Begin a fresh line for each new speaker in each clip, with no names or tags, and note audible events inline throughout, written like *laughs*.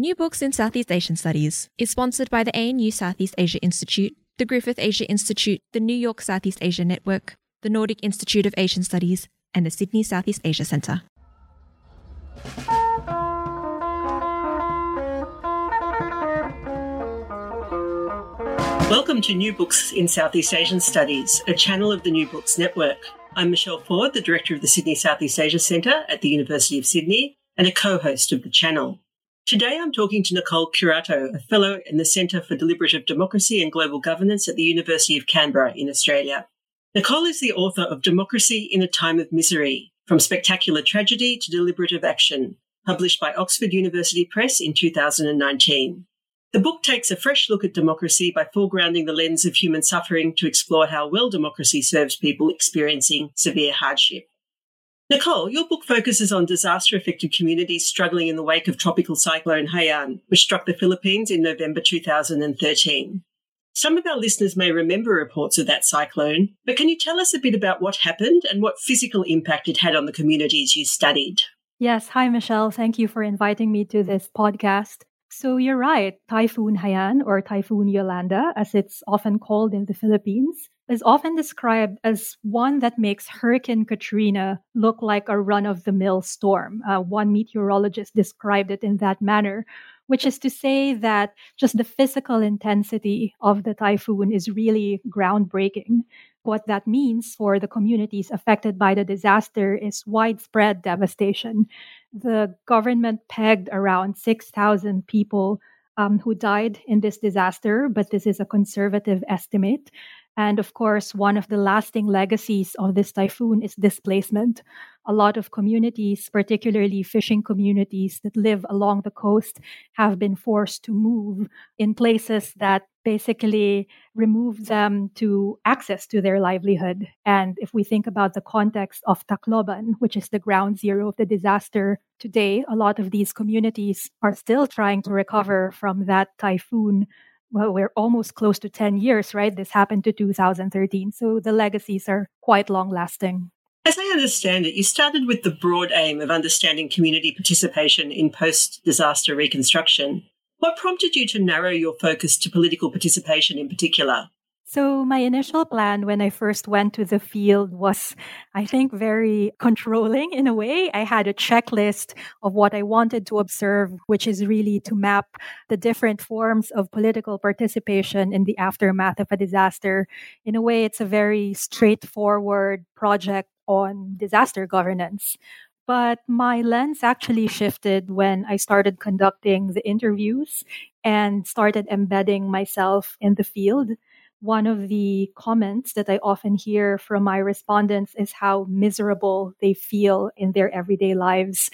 New Books in Southeast Asian Studies is sponsored by the ANU Southeast Asia Institute, the Griffith Asia Institute, the New York Southeast Asia Network, the Nordic Institute of Asian Studies, and the Sydney Southeast Asia Centre.
Welcome to New Books in Southeast Asian Studies, a channel of the New Books Network. I'm Michelle Ford, the Director of the Sydney Southeast Asia Centre at the University of Sydney and a co host of the channel. Today I'm talking to Nicole Curato, a Fellow in the Centre for Deliberative Democracy and Global Governance at the University of Canberra in Australia. Nicole is the author of Democracy in a Time of Misery From Spectacular Tragedy to Deliberative Action, published by Oxford University Press in 2019. The book takes a fresh look at democracy by foregrounding the lens of human suffering to explore how well democracy serves people experiencing severe hardship. Nicole, your book focuses on disaster affected communities struggling in the wake of tropical cyclone Haiyan, which struck the Philippines in November 2013. Some of our listeners may remember reports of that cyclone, but can you tell us a bit about what happened and what physical impact it had on the communities you studied?
Yes. Hi, Michelle. Thank you for inviting me to this podcast. So you're right. Typhoon Haiyan, or Typhoon Yolanda, as it's often called in the Philippines, is often described as one that makes Hurricane Katrina look like a run of the mill storm. Uh, one meteorologist described it in that manner, which is to say that just the physical intensity of the typhoon is really groundbreaking. What that means for the communities affected by the disaster is widespread devastation. The government pegged around 6,000 people um, who died in this disaster, but this is a conservative estimate. And of course, one of the lasting legacies of this typhoon is displacement. A lot of communities, particularly fishing communities that live along the coast, have been forced to move in places that basically remove them to access to their livelihood. And if we think about the context of Tacloban, which is the ground zero of the disaster today, a lot of these communities are still trying to recover from that typhoon well, we're almost close to 10 years, right? This happened to 2013. So the legacies are quite long lasting.
As I understand it, you started with the broad aim of understanding community participation in post disaster reconstruction. What prompted you to narrow your focus to political participation in particular?
So, my initial plan when I first went to the field was, I think, very controlling in a way. I had a checklist of what I wanted to observe, which is really to map the different forms of political participation in the aftermath of a disaster. In a way, it's a very straightforward project on disaster governance. But my lens actually shifted when I started conducting the interviews and started embedding myself in the field one of the comments that I often hear from my respondents is how miserable they feel in their everyday lives.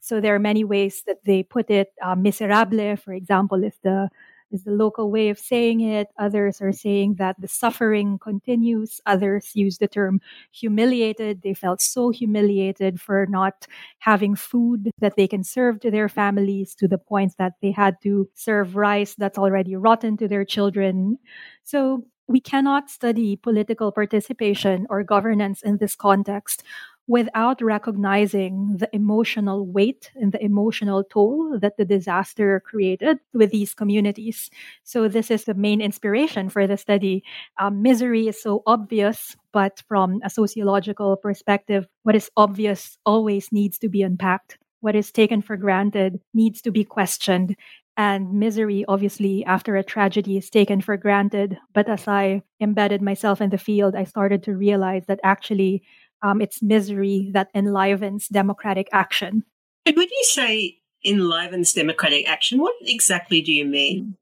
So there are many ways that they put it. Uh, miserable, for example, is the is the local way of saying it. Others are saying that the suffering continues. Others use the term humiliated. They felt so humiliated for not having food that they can serve to their families to the point that they had to serve rice that's already rotten to their children. So we cannot study political participation or governance in this context without recognizing the emotional weight and the emotional toll that the disaster created with these communities. So, this is the main inspiration for the study. Um, misery is so obvious, but from a sociological perspective, what is obvious always needs to be unpacked. What is taken for granted needs to be questioned. And misery, obviously, after a tragedy is taken for granted. But as I embedded myself in the field, I started to realize that actually um, it's misery that enlivens democratic action.
And when you say enlivens democratic action, what exactly do you mean?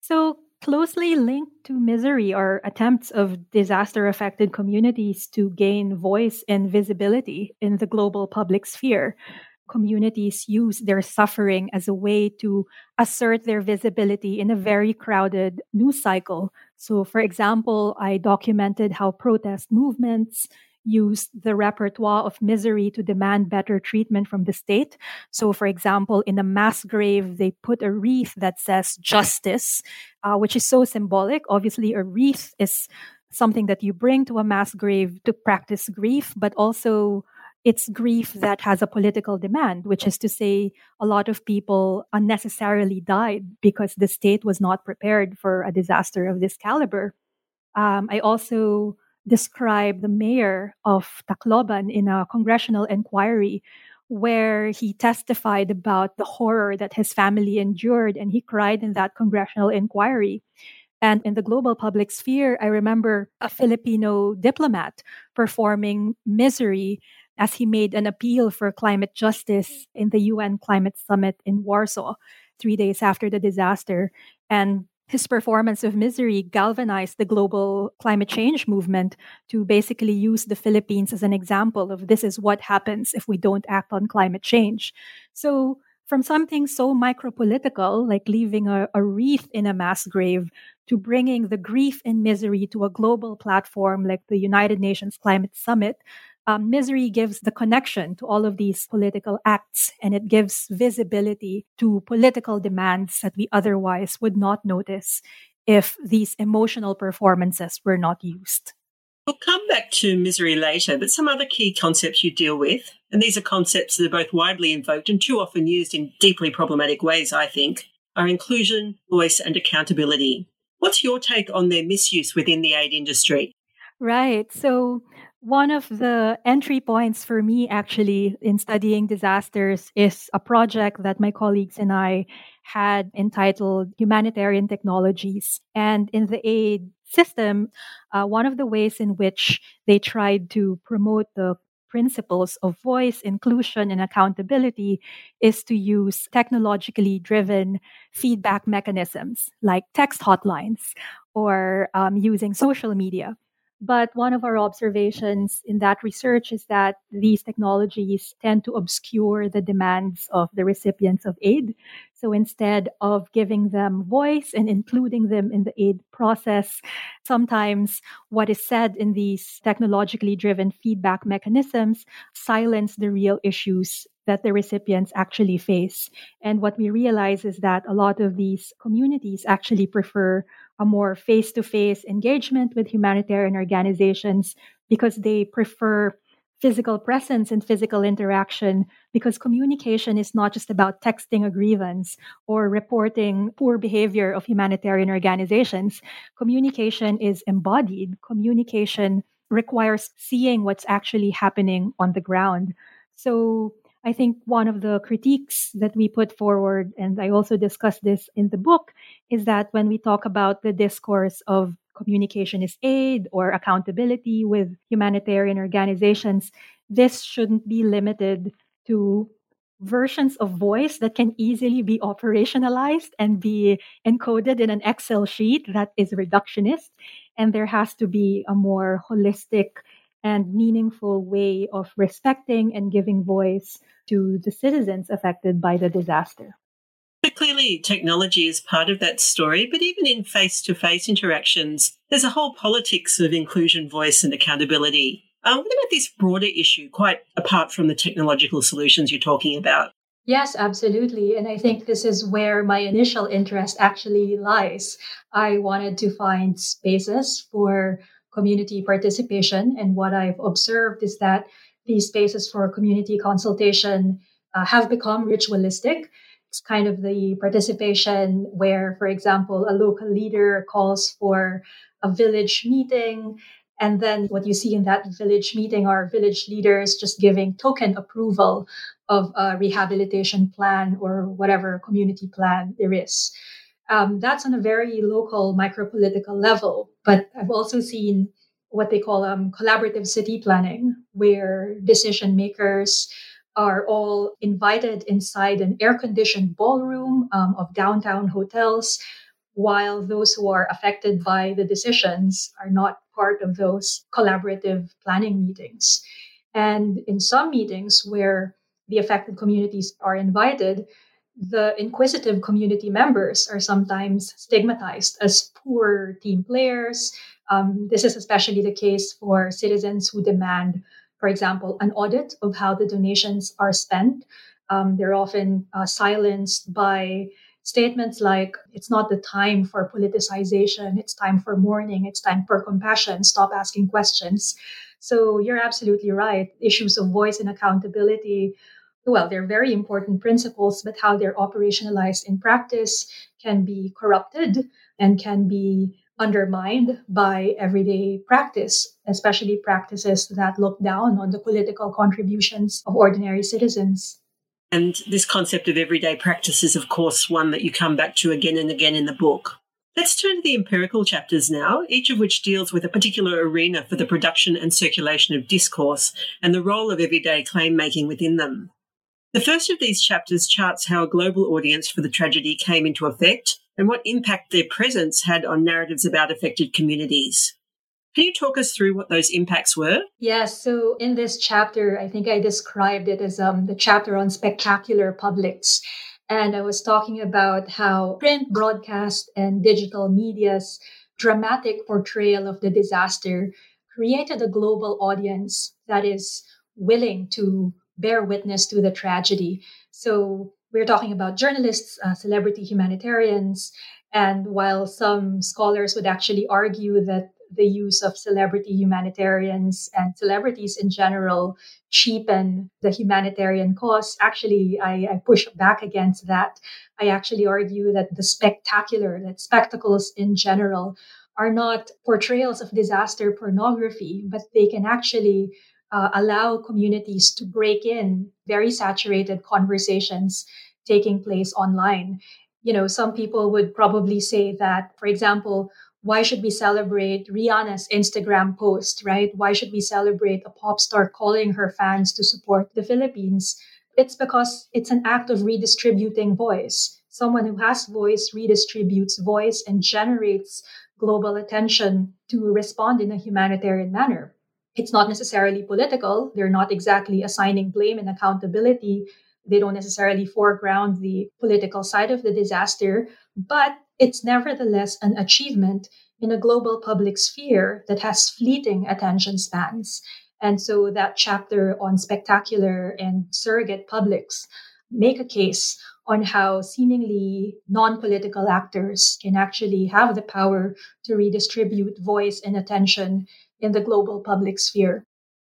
So, closely linked to misery are attempts of disaster affected communities to gain voice and visibility in the global public sphere. communities use their suffering as a way to assert their visibility in a very crowded news cycle. So, for example, I documented how protest movements used the repertoire of misery to demand better treatment from the state. So, for example, in a mass grave, they put a wreath that says justice, uh, which is so symbolic. Obviously, a wreath is something that you bring to a mass grave to practice grief, but also it's grief that has a political demand, which is to say, a lot of people unnecessarily died because the state was not prepared for a disaster of this caliber. Um, I also described the mayor of Tacloban in a congressional inquiry where he testified about the horror that his family endured and he cried in that congressional inquiry. And in the global public sphere, I remember a Filipino diplomat performing misery as he made an appeal for climate justice in the UN Climate Summit in Warsaw three days after the disaster. And his performance of misery galvanized the global climate change movement to basically use the Philippines as an example of this is what happens if we don't act on climate change. So, from something so micropolitical, like leaving a, a wreath in a mass grave, to bringing the grief and misery to a global platform like the United Nations Climate Summit, um, misery gives the connection to all of these political acts and it gives visibility to political demands that we otherwise would not notice if these emotional performances were not used.
We'll come back to misery later, but some other key concepts you deal with, and these are concepts that are both widely invoked and too often used in deeply problematic ways, I think, are inclusion, voice, and accountability. What's your take on their misuse within the aid industry?
Right. So, one of the entry points for me actually in studying disasters is a project that my colleagues and I had entitled Humanitarian Technologies. And in the aid system, uh, one of the ways in which they tried to promote the principles of voice, inclusion, and accountability is to use technologically driven feedback mechanisms like text hotlines or um, using social media. But one of our observations in that research is that these technologies tend to obscure the demands of the recipients of aid. So instead of giving them voice and including them in the aid process, sometimes what is said in these technologically driven feedback mechanisms silence the real issues that the recipients actually face. And what we realize is that a lot of these communities actually prefer a more face to face engagement with humanitarian organizations because they prefer physical presence and physical interaction because communication is not just about texting a grievance or reporting poor behavior of humanitarian organizations. Communication is embodied. Communication requires seeing what's actually happening on the ground. So I think one of the critiques that we put forward, and I also discuss this in the book, is that when we talk about the discourse of communication is aid or accountability with humanitarian organizations, this shouldn't be limited to versions of voice that can easily be operationalized and be encoded in an Excel sheet that is reductionist. And there has to be a more holistic and meaningful way of respecting and giving voice to the citizens affected by the disaster.
But clearly, technology is part of that story, but even in face to face interactions, there's a whole politics of inclusion, voice, and accountability. Uh, what about this broader issue, quite apart from the technological solutions you're talking about?
Yes, absolutely. And I think this is where my initial interest actually lies. I wanted to find spaces for community participation. And what I've observed is that these spaces for community consultation uh, have become ritualistic. It's kind of the participation where, for example, a local leader calls for a village meeting. And then what you see in that village meeting are village leaders just giving token approval of a rehabilitation plan or whatever community plan there is. Um, that's on a very local micropolitical level. But I've also seen what they call um, collaborative city planning, where decision makers are all invited inside an air conditioned ballroom um, of downtown hotels, while those who are affected by the decisions are not part of those collaborative planning meetings. And in some meetings where the affected communities are invited, the inquisitive community members are sometimes stigmatized as poor team players. Um, this is especially the case for citizens who demand, for example, an audit of how the donations are spent. Um, they're often uh, silenced by statements like, it's not the time for politicization, it's time for mourning, it's time for compassion, stop asking questions. So you're absolutely right. Issues of voice and accountability well, they're very important principles, but how they're operationalized in practice can be corrupted and can be undermined by everyday practice, especially practices that look down on the political contributions of ordinary citizens.
And this concept of everyday practice is, of course, one that you come back to again and again in the book. Let's turn to the empirical chapters now, each of which deals with a particular arena for the production and circulation of discourse and the role of everyday claim making within them. The first of these chapters charts how a global audience for the tragedy came into effect and what impact their presence had on narratives about affected communities. Can you talk us through what those impacts were?
Yes. So in this chapter, I think I described it as um, the chapter on spectacular publics. And I was talking about how print, broadcast, and digital media's dramatic portrayal of the disaster created a global audience that is willing to bear witness to the tragedy. So we're talking about journalists, uh, celebrity humanitarians, and while some scholars would actually argue that the use of celebrity humanitarians and celebrities in general cheapen the humanitarian cause. Actually, I, I, push back against that. I actually argue that the spectacular, that spectacles in general, are not portrayals of disaster pornography, but they can actually uh, allow communities to break in very saturated conversations taking place online. You know, some people would probably say that, for example, why should we celebrate Rihanna's Instagram post, right? Why should we celebrate a pop star calling her fans to support the Philippines? It's because it's an act of redistributing voice. Someone who has voice redistributes voice and generates global attention to respond in a humanitarian manner. It's not necessarily political. They're not exactly assigning blame and accountability. They don't necessarily foreground the political side of the disaster, but it's nevertheless an achievement in a global public sphere that has fleeting attention spans. And so that chapter on spectacular and surrogate publics make a case on how seemingly non-political actors can actually have the power to redistribute voice and attention in the global public sphere.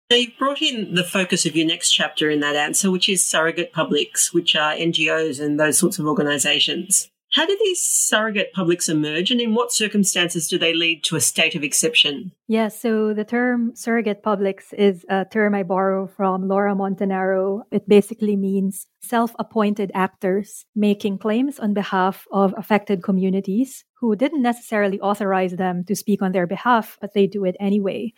Now, you've brought in the focus of your next chapter in that answer, which is surrogate publics, which are NGOs and those sorts of organisations. How do these surrogate publics emerge and in what circumstances do they lead to a state of exception?
Yeah, so the term surrogate publics is a term I borrow from Laura Montanaro. It basically means self appointed actors making claims on behalf of affected communities who didn't necessarily authorize them to speak on their behalf, but they do it anyway.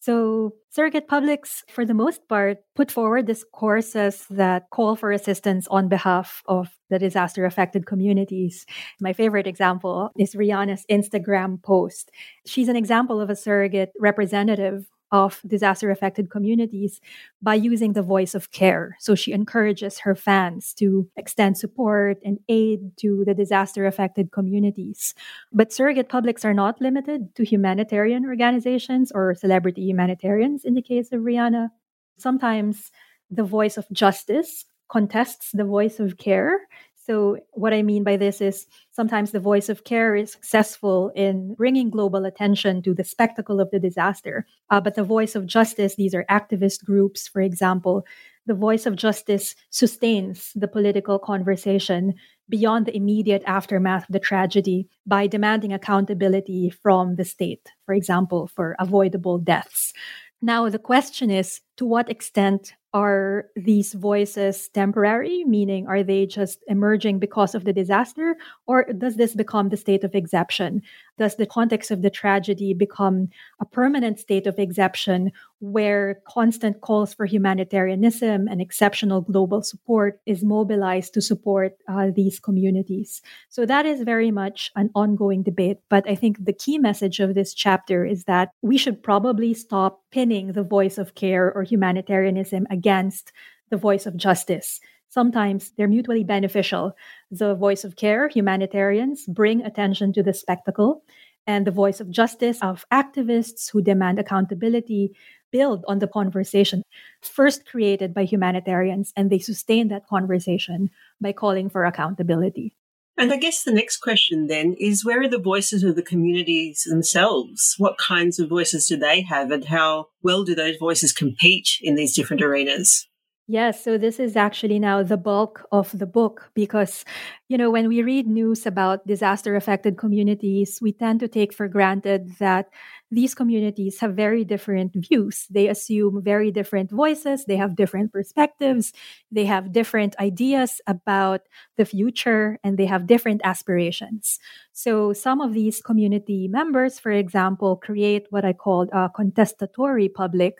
So, surrogate publics, for the most part, put forward discourses that call for assistance on behalf of the disaster affected communities. My favorite example is Rihanna's Instagram post. She's an example of a surrogate representative of disaster affected communities by using the voice of care. So she encourages her fans to extend support and aid to the disaster affected communities. But surrogate publics are not limited to humanitarian organizations or celebrity humanitarians in the case of Rihanna. Sometimes the voice of justice contests the voice of care so, what I mean by this is sometimes the voice of care is successful in bringing global attention to the spectacle of the disaster. Uh, but the voice of justice, these are activist groups, for example, the voice of justice sustains the political conversation beyond the immediate aftermath of the tragedy by demanding accountability from the state, for example, for avoidable deaths. Now, the question is to what extent are these voices temporary, meaning are they just emerging because of the disaster, or does this become the state of exception? Does the context of the tragedy become a permanent state of exception where constant calls for humanitarianism and exceptional global support is mobilized to support uh, these communities? So that is very much an ongoing debate. But I think the key message of this chapter is that we should probably stop pinning the voice of care or humanitarianism against the voice of justice. Sometimes they're mutually beneficial. The voice of care, humanitarians, bring attention to the spectacle, and the voice of justice of activists who demand accountability build on the conversation first created by humanitarians and they sustain that conversation by calling for accountability.
And I guess the next question then is where are the voices of the communities themselves? What kinds of voices do they have and how well do those voices compete in these different arenas?
Yes, so this is actually now the bulk of the book because, you know, when we read news about disaster affected communities, we tend to take for granted that these communities have very different views. They assume very different voices, they have different perspectives, they have different ideas about the future, and they have different aspirations. So, some of these community members, for example, create what I call a contestatory public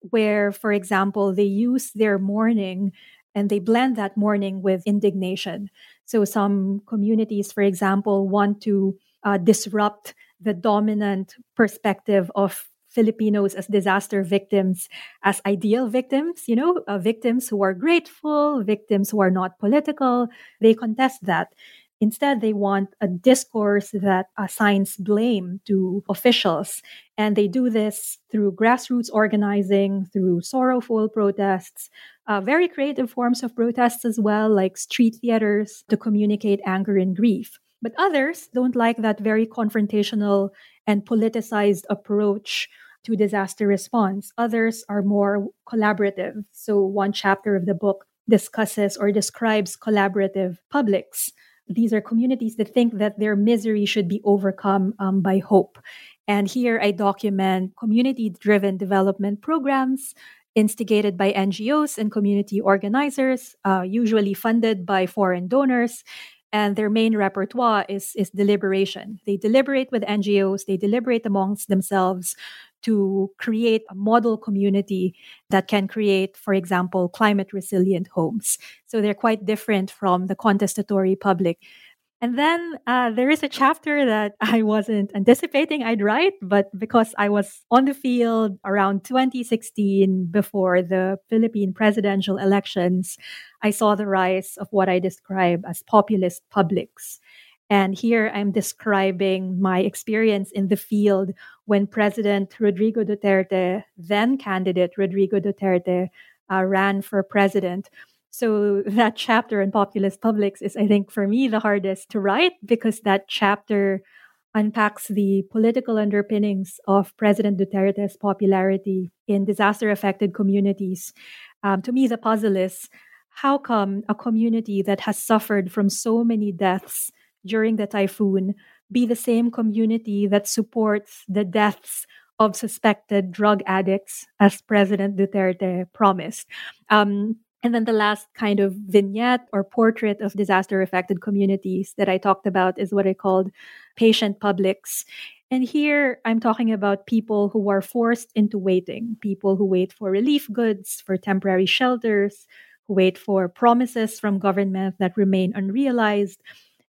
where, for example, they use their mourning and they blend that mourning with indignation. So, some communities, for example, want to uh, disrupt the dominant perspective of Filipinos as disaster victims, as ideal victims, you know, uh, victims who are grateful, victims who are not political. They contest that. Instead, they want a discourse that assigns blame to officials. And they do this through grassroots organizing, through sorrowful protests, uh, very creative forms of protests as well, like street theaters to communicate anger and grief. But others don't like that very confrontational and politicized approach to disaster response. Others are more collaborative. So, one chapter of the book discusses or describes collaborative publics these are communities that think that their misery should be overcome um, by hope. And here I document community driven development programs instigated by NGOs and community organizers, uh, usually funded by foreign donors. And their main repertoire is, is deliberation. They deliberate with NGOs, they deliberate amongst themselves to create a model community that can create, for example, climate resilient homes. So they're quite different from the contestatory public. And then uh, there is a chapter that *laughs* I wasn't anticipating I'd write, but because I was on the field around 2016 before the Philippine presidential elections, I saw the rise of what I describe as populist publics. And here I'm describing my experience in the field when President Rodrigo Duterte, then candidate Rodrigo Duterte, uh, ran for president. So *laughs* that chapter in populist publics is, I think, for me, the hardest to write because that chapter unpacks the political underpinnings of President Duterte's popularity in disaster affected communities. Um, to me, the puzzle is how come a community that has suffered from so many deaths during the typhoon be the same community that supports the deaths of suspected drug addicts, as President Duterte promised. Um, and then the last kind of vignette or portrait of disaster affected communities that I talked about is what I called patient publics. And here I'm talking about people who are forced into waiting, people who wait for relief goods, for temporary shelters, who wait for promises from government that remain unrealized,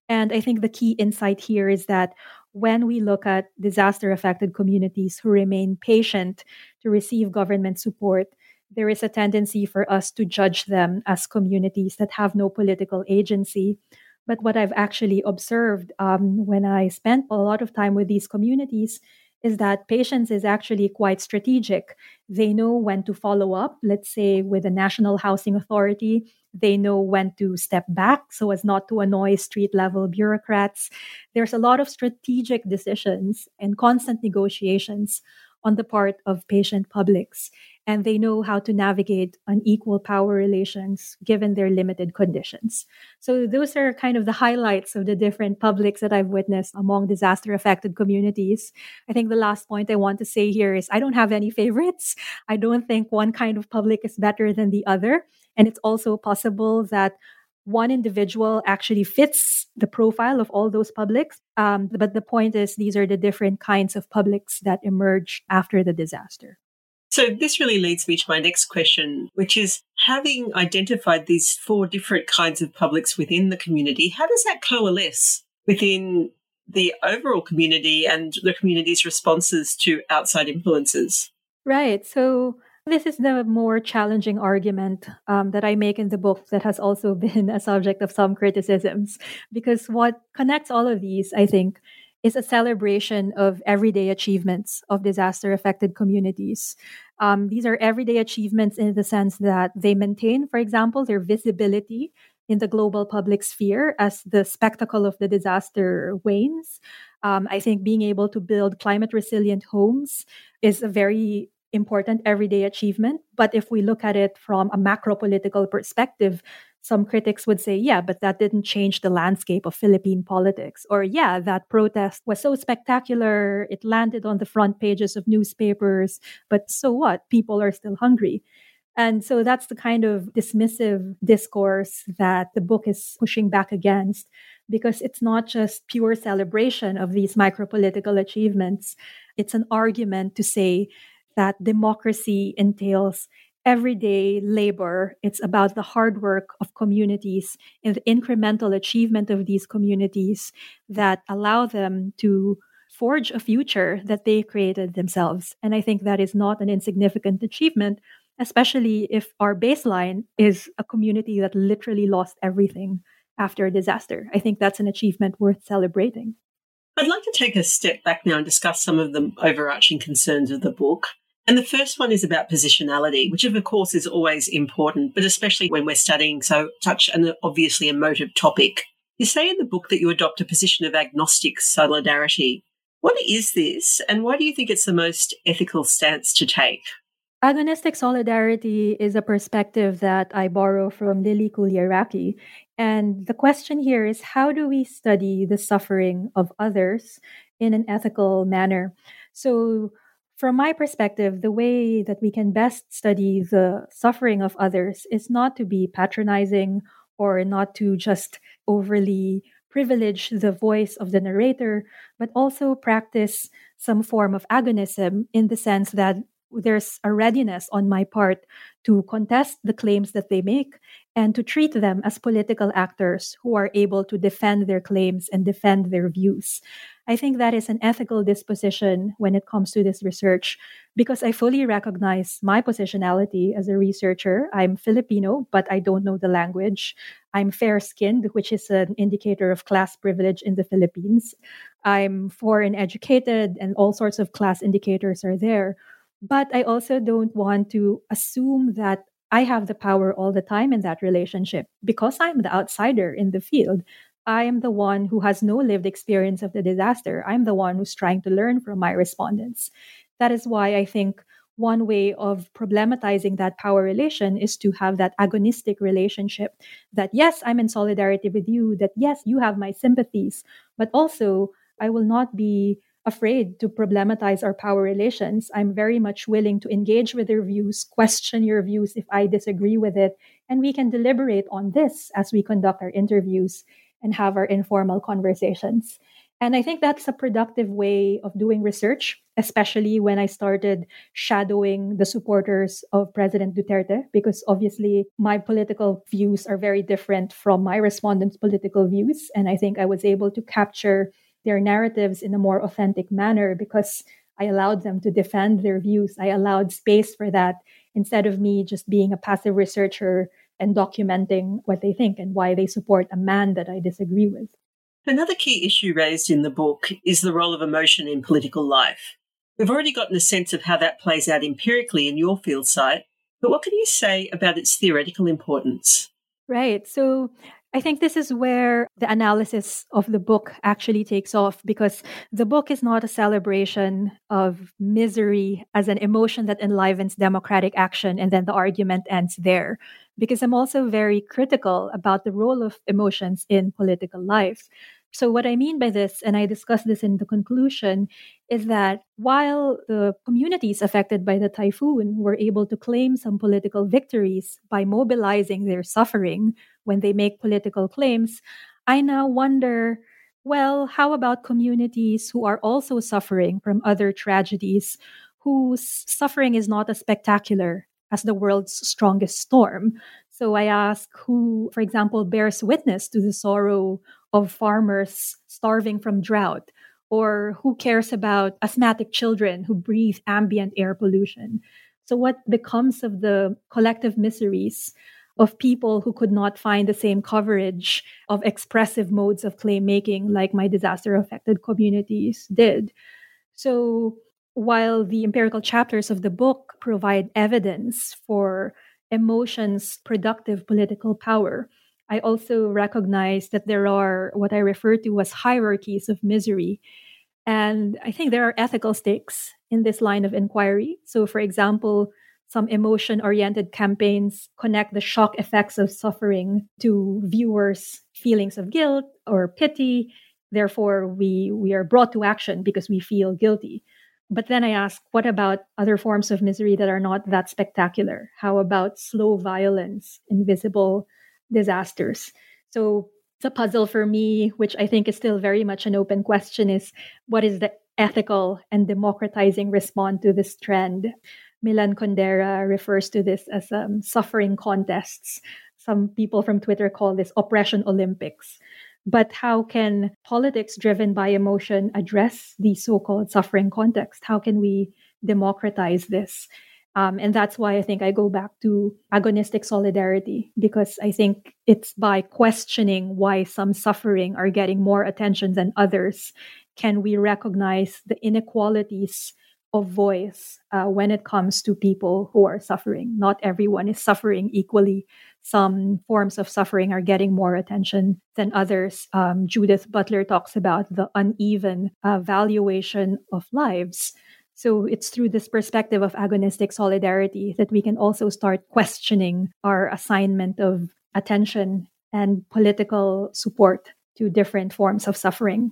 and I think the key insight here is that when we look at disaster affected communities who remain patient to receive government support, there is a tendency for us to judge them as communities that have no political agency. But what I've actually observed um, when I spent a lot of time with these communities is that patience is actually quite strategic. They know when to follow up, let's say with the National Housing Authority. They know when to step back so as not to annoy street level bureaucrats. There's a lot of strategic decisions and constant negotiations on the part of patient publics and they know how to navigate unequal power relations given their limited conditions. So, those are kind of the highlights of the different publics that I've witnessed among disaster affected communities. I think the last point I want to say here is I don't have any favorites. I don't think one kind of public is better than the other. And it's also possible that one individual actually fits the profile of all those publics. Um, but the point is, these are the different kinds of publics that emerge after the disaster.
So, this really leads me to my next question, which is having identified these four different kinds of publics within the community, how does that coalesce within the overall community and the community's responses to outside influences?
Right. So, This is the more challenging argument um, that I make in the book that has also *laughs* been a subject of some criticisms. Because what connects all of these, I think, is a celebration of everyday achievements of disaster affected communities. Um, these are everyday achievements in the sense that they maintain, for example, their visibility in the global public sphere as the spectacle of the disaster wanes. Um, I think being able to build climate resilient homes is a very important everyday achievement. But if we look at it from a macro political perspective, some critics would say, yeah, but that didn't change the landscape of Philippine politics. Or, yeah, that protest was so spectacular, it landed on the front pages of newspapers, but so what? People are still hungry. And so that's the kind of dismissive discourse that the book is pushing back against because it's not just pure celebration of these micro political achievements. It's an argument to say that democracy entails everyday labor. It's about the hard work of communities and the incremental achievement of these communities that allow them to forge a future that they created themselves. And I think that is not an insignificant achievement, especially if our baseline is a community that literally lost everything after a disaster. I think that's an achievement worth celebrating.
I'd like to take a step back now and discuss some of the overarching concerns of the book. And the first one is about positionality, which of course is always important, but especially when we're studying so such an obviously emotive topic. You say in the book that you adopt a position of agnostic solidarity. What is this, and why do you think it's the most ethical stance to take?
Agonistic solidarity is a perspective that I borrow from Lilie Chouliaraki. And the question here is how do we study the suffering of others in an ethical manner? So, from my perspective, the way that we can best study the suffering of others is not to be patronizing or not to just overly privilege the voice of the narrator, but also practice some form of agonism in the sense that there's a readiness on my part to contest the claims that they make and to treat them as political actors who are able to defend their claims and defend their views. I think that is an ethical disposition when it comes to this research because I fully recognize my positionality as a researcher. I'm Filipino, but I don't know the language. I'm fair skinned, which is an indicator of class privilege in the Philippines. I'm foreign educated, and all sorts of class indicators are there. But I also don't want to assume that I have the power all the time in that relationship because I'm the outsider in the field. I am the one who has no lived experience of the disaster. I'm the one who's trying to learn from my respondents. That is why I think one way of problematizing that power relation is to have that agonistic relationship that, yes, I'm in solidarity with you, that, yes, you have my sympathies, but also I will not be afraid to problematize our power relations. I'm very much willing to engage with your views, question your views if I disagree with it, and we can deliberate on this as we conduct our interviews and have our informal conversations. And I think that's a productive way of doing research, especially when I started shadowing the supporters of President Duterte, because obviously my political views are very different from my respondents' political views. And I think I was able to capture their narratives in a more authentic manner because I allowed them to defend their views. I allowed space for that instead of me just being a passive researcher and documenting what they think and why they support a man that I disagree with.
Another key issue raised in the book is the role of emotion in political life. We've already gotten a sense of how that plays out empirically in your field site, but what can you say about its theoretical importance?
Right. So I think this is where the analysis of the book actually takes off because the book is not a celebration of misery as an emotion that enlivens democratic action and then the argument ends there. Because I'm also very critical about the role of emotions in political life. So, what I mean by this, and I discuss this in the conclusion, is that while the communities affected by the typhoon were able to claim some political victories by mobilizing their suffering when they make political claims, I now wonder well, how about communities who are also suffering from other tragedies, whose suffering is not as spectacular as the world's strongest storm? So I ask who, for example, bears witness to the sorrow of farmers starving from drought, or who cares about asthmatic children who breathe ambient air pollution. So, what becomes of the collective miseries of people who could not find the same coverage of expressive modes of claim making like my disaster affected communities did? So, while the empirical chapters of the book provide evidence for emotions' productive political power, I also recognize that there are what I refer to as hierarchies of misery. And I think there are ethical stakes in this line of inquiry. So, for example, some emotion oriented campaigns connect the shock effects of suffering to viewers' feelings of guilt or pity. Therefore, we, we are brought to action because we feel guilty. But then I ask, what about other forms of misery that are not that spectacular? How about slow violence, invisible disasters. So it's a puzzle for me, which I think is still very much an open question is what is the ethical and democratizing response to this trend? Milan Kundera refers to this as um, suffering contests. Some people from Twitter call this oppression Olympics. But how can politics driven by emotion address the so called suffering context? How can we democratize this? Um, and that's why I think I go back to agonistic solidarity because I think it's by questioning why some suffering are getting more attention than others can we recognize the inequalities of voice uh, when it comes to people who are suffering. Not everyone is suffering equally. Some forms of suffering are getting more attention than others. Um, Judith Butler talks about the uneven uh, valuation of lives. So it's through this perspective of agonistic solidarity that we can also start questioning our assignment of attention and political support to different forms of suffering.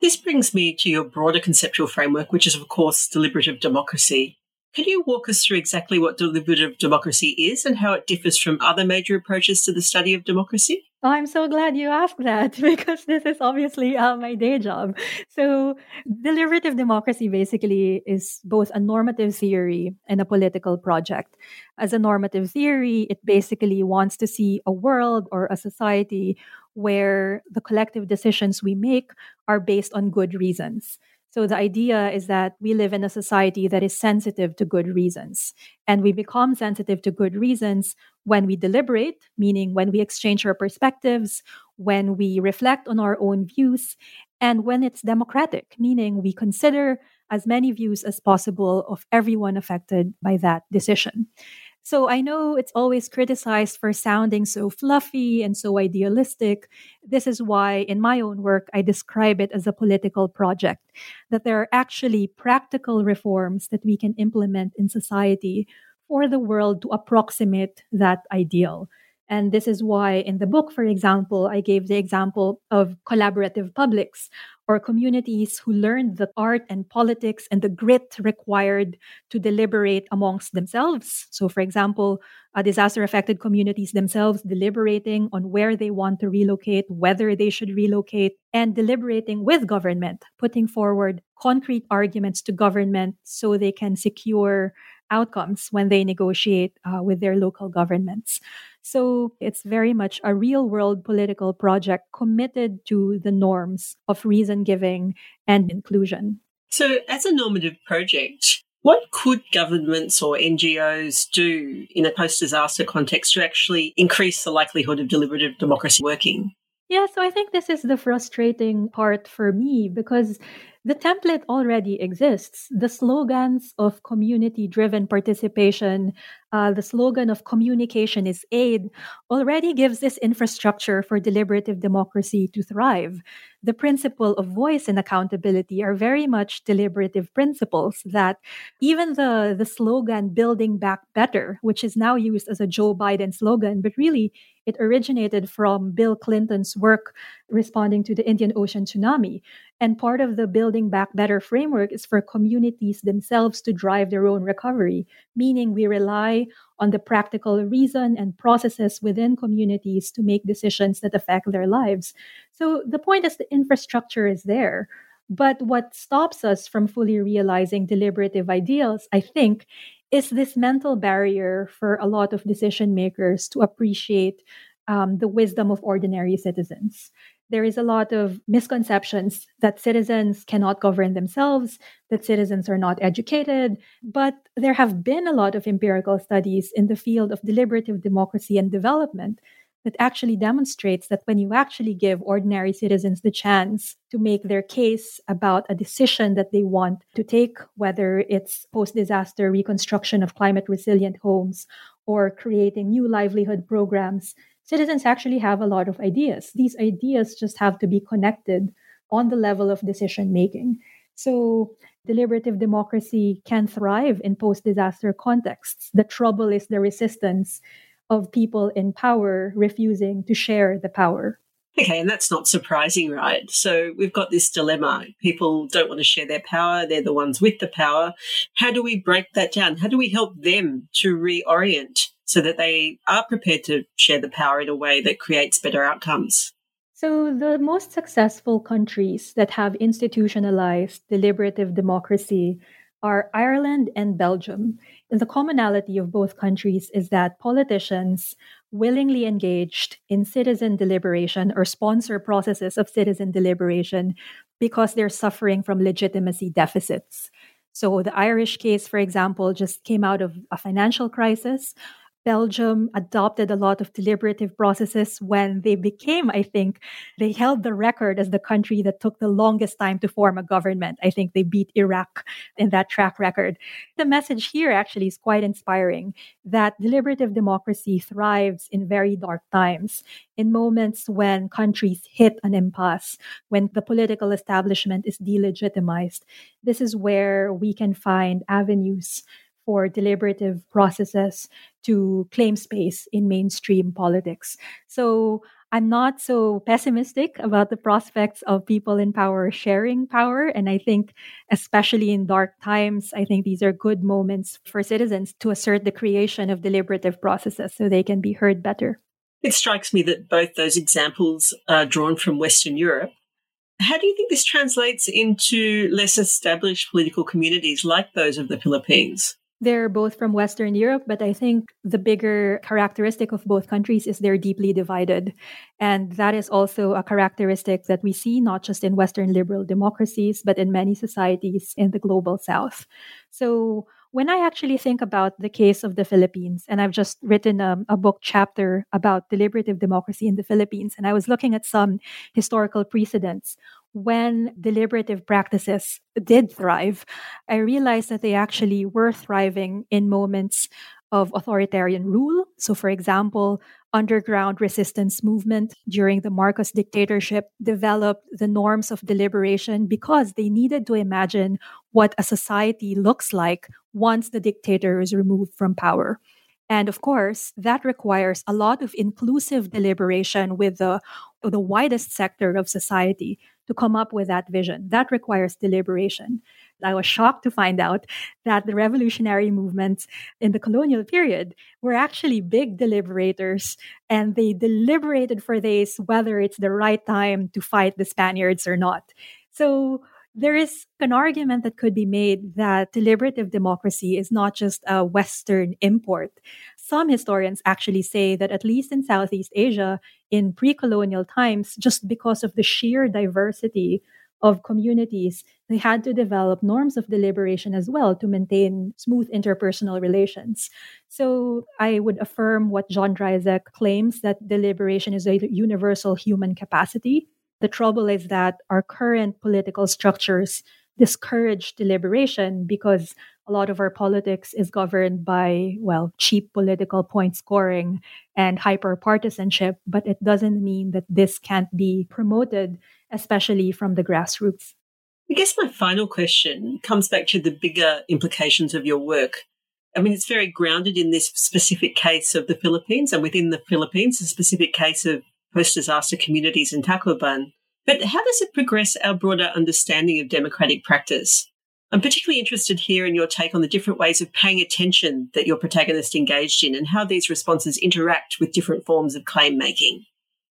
This brings me to your broader conceptual framework, which is, of course, deliberative democracy. Can you walk us through exactly what deliberative democracy is and how it differs from other major approaches to the study of democracy?
I'm so glad you asked that *laughs* because this is obviously uh, my day job. So, deliberative democracy basically is both a normative theory and a political project. As a normative theory, it basically wants to see a world or a society where the collective decisions we make are based on good reasons. So the idea is that we live in a society that is sensitive to good reasons. And we become sensitive to good reasons when we deliberate, meaning when we exchange our perspectives, when we reflect on our own views, and when it's democratic, meaning we consider as many views as possible of everyone affected by that decision. So I know it's always criticized for sounding so fluffy and so idealistic. This is why, in my own work, I describe it as a political project, that there are actually practical reforms that we can implement in society for the world to approximate that ideal. And this is why in the book, for example, I gave the example of collaborative publics or communities who learned the art and politics and the grit required to deliberate amongst themselves. So, for example, disaster affected communities themselves deliberating on where they want to relocate, whether they should relocate, and deliberating with government, putting forward concrete arguments to government so they can secure outcomes when they negotiate uh, with their local governments. So it's very much a real world political project committed to the norms of reason giving and inclusion.
So, as a normative project, what could governments or NGOs do in a post disaster context to actually increase the likelihood of deliberative democracy working?
Yeah, so I think this is the frustrating part for me because the template already exists. The slogans of community driven participation, uh, the slogan of communication is aid, already gives this infrastructure for deliberative democracy to thrive. The principle of voice and accountability are very much deliberative principles that even the, the slogan building back better, which is now used as a Joe Biden slogan, but really it originated from Bill Clinton's work responding to the Indian Ocean tsunami. And part of the Building Back Better framework is for communities themselves to drive their own recovery, meaning we rely on the practical reason and processes within communities to make decisions that affect their lives. So the point is the infrastructure is there. But what stops us from fully realizing deliberative ideals, I think, is this mental barrier for a lot of decision makers to appreciate um, the wisdom of ordinary citizens there is a lot of misconceptions that citizens cannot govern themselves, that citizens are not educated. But there have been a lot of empirical studies in the field of deliberative democracy and development that actually demonstrates that when you actually give ordinary citizens the chance to make their case about a decision that they want to take, whether it's post disaster reconstruction of climate resilient homes or creating new livelihood programs, citizens actually have a lot of ideas. These ideas just have to be connected on the level of decision making. So, deliberative democracy can thrive in post disaster contexts. The trouble is the resistance of people in power refusing to share the power.
Okay, and that's not surprising, right? So we've got this dilemma. People don't want to share their power. They're the ones with the power. How do we break that down? How do we help them to reorient so that they are prepared to share the power in a way that creates better outcomes?
So, the most successful countries that have institutionalized deliberative democracy are Ireland and Belgium. And the commonality of both countries is that politicians willingly engaged in citizen deliberation or sponsor processes of citizen deliberation because they're suffering from legitimacy deficits. So, the Irish case, for example, just came out of a financial crisis Belgium adopted a lot of deliberative processes when they became, I think, they held the record as the country that took the longest time to form a government. I think they beat Iraq in that track record. The message here actually is quite inspiring that deliberative democracy thrives in very dark times, in moments when countries hit an impasse, when the political establishment is delegitimized. This is where we can find avenues for deliberative processes to claim space in mainstream politics. So I'm not so pessimistic about the prospects of people in power sharing power. And I think, especially in dark times, I think these are good moments for citizens to assert the creation of deliberative processes so they can be heard better.
It strikes me that both those examples are drawn from Western Europe. How do you think this translates into less established political communities like those of the Philippines?
They're both from Western Europe, but I think the bigger characteristic of both countries is they're deeply divided. And that is also a characteristic that we see not just in Western liberal democracies, but in many societies in the global South. So when I actually think about the case of the Philippines, and I've just written a, a, book chapter about deliberative democracy in the Philippines, and I was looking at some historical precedents when deliberative practices did thrive, I realized that they actually were thriving in moments of authoritarian rule. So, for example, underground resistance movement during the Marcos dictatorship developed the norms of deliberation because they needed to imagine what a society looks like once the dictator is removed from power. And of course, that requires a lot of inclusive deliberation with the, the widest sector of society to come up with that vision. That requires deliberation. I was shocked to find out that the revolutionary movements in the colonial period were actually big deliberators and they deliberated for days whether it's the right time to fight the Spaniards or not. So there is an argument that could be made that deliberative democracy is not just a Western import. Some historians actually say that, at least in Southeast Asia, in pre colonial times, just because of the sheer diversity of communities, they had to develop norms of deliberation as well to maintain smooth interpersonal relations. So I would affirm what John Dryzek claims that deliberation is a universal human capacity the trouble is that our current political structures discourage deliberation because a lot of our politics is governed by, well, cheap political point scoring and hyper partisanship. But it doesn't mean that this can't be promoted, especially from the grassroots.
I guess my final question comes back to the bigger implications of your work. I mean, it's very grounded in this specific case of the Philippines and within the Philippines, a specific case of post disaster communities in Tacloban. But how does it progress our broader understanding of democratic practice? I'm particularly interested here in your take on the different ways of paying attention that your protagonist engaged in and how these responses interact with different forms of claim making.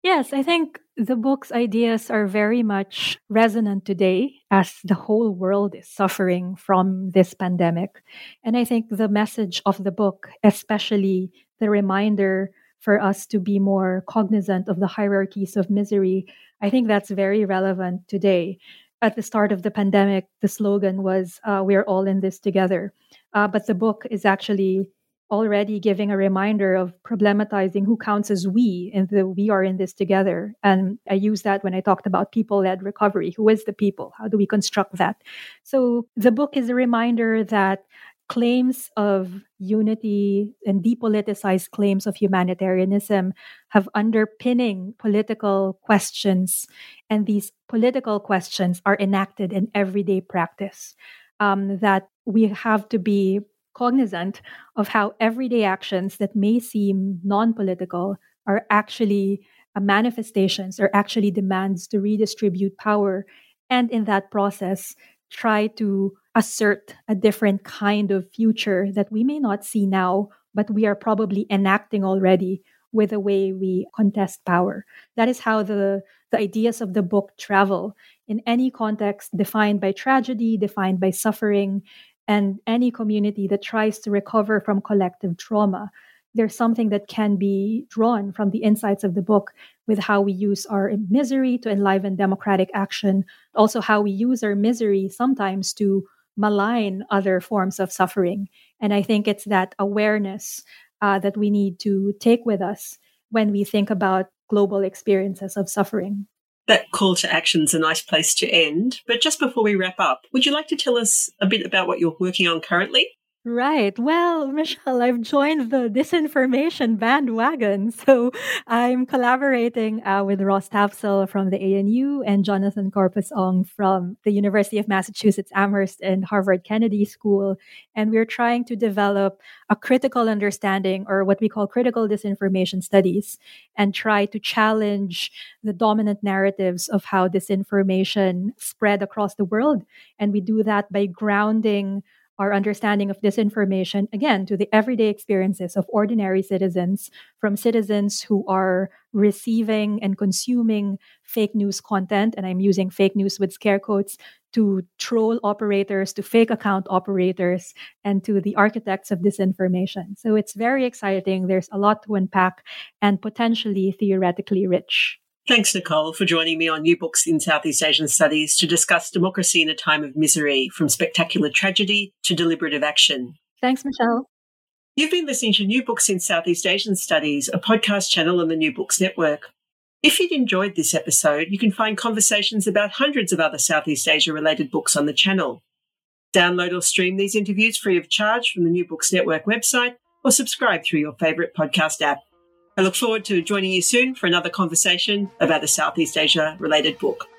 Yes, I think the book's ideas are very much resonant today as the whole world is suffering from this pandemic. And I think the message of the book, especially the reminder for us to be more cognizant of the hierarchies of misery, I think that's very relevant today. At the start of the pandemic, the slogan was, uh, We're all in this together. Uh, but the book is actually already giving a reminder of problematizing who counts as we and the we are in this together. And i use that when i talked about people-led recovery. Who is the people? How do we construct that? So the book is a reminder that claims of unity and depoliticized claims of humanitarianism have underpinning political questions and these political questions are enacted in everyday practice um, that we have to be cognizant of how everyday actions that may seem non political are actually manifestations or actually demands to redistribute power. And in that process, try to assert a different kind of future that we may not see now, but we are probably enacting already with the way we contest power. That is how the, the ideas of the book travel in any context defined by tragedy, defined by suffering, and any community that tries to recover from collective trauma there's something that can be drawn from the insights of the book with how we use our misery to enliven democratic action also how we use our misery sometimes to malign other forms of suffering and i think it's that awareness uh, that we need to take with us when we think about global experiences of suffering
that call to action is a nice place to end. But just before we wrap up, would you like to tell us a bit about what you're working on currently?
Right. Well, Michelle, I've joined the disinformation bandwagon. *laughs* So I'm collaborating uh, with Ross Tapsell from the ANU and Jonathan Corpus Ong from the University of Massachusetts Amherst and Harvard Kennedy School. And we're trying to develop a critical understanding or what we call critical disinformation studies and try to challenge the dominant narratives of how disinformation spread across the world. And we do that by grounding our understanding of disinformation, again, to the everyday experiences of ordinary citizens, from citizens who are receiving and consuming fake news content, and I'm using fake news with scare quotes, to troll operators, to fake account operators, and to the architects of disinformation. So it's very exciting. There's a lot to unpack and potentially theoretically rich.
Thanks, Nicole, for joining me on New Books in Southeast Asian Studies to discuss democracy in a time of misery, from spectacular tragedy to deliberative action.
Thanks, Michelle.
You've been listening to New Books in Southeast Asian Studies, a podcast channel on the New Books Network. If you'd enjoyed this episode, you can find conversations about hundreds of other Southeast Asia related books on the channel. Download or stream these interviews free of charge from the New Books Network website or subscribe through your favourite podcast app. I look forward to joining you soon for another conversation about a Southeast Asia related book.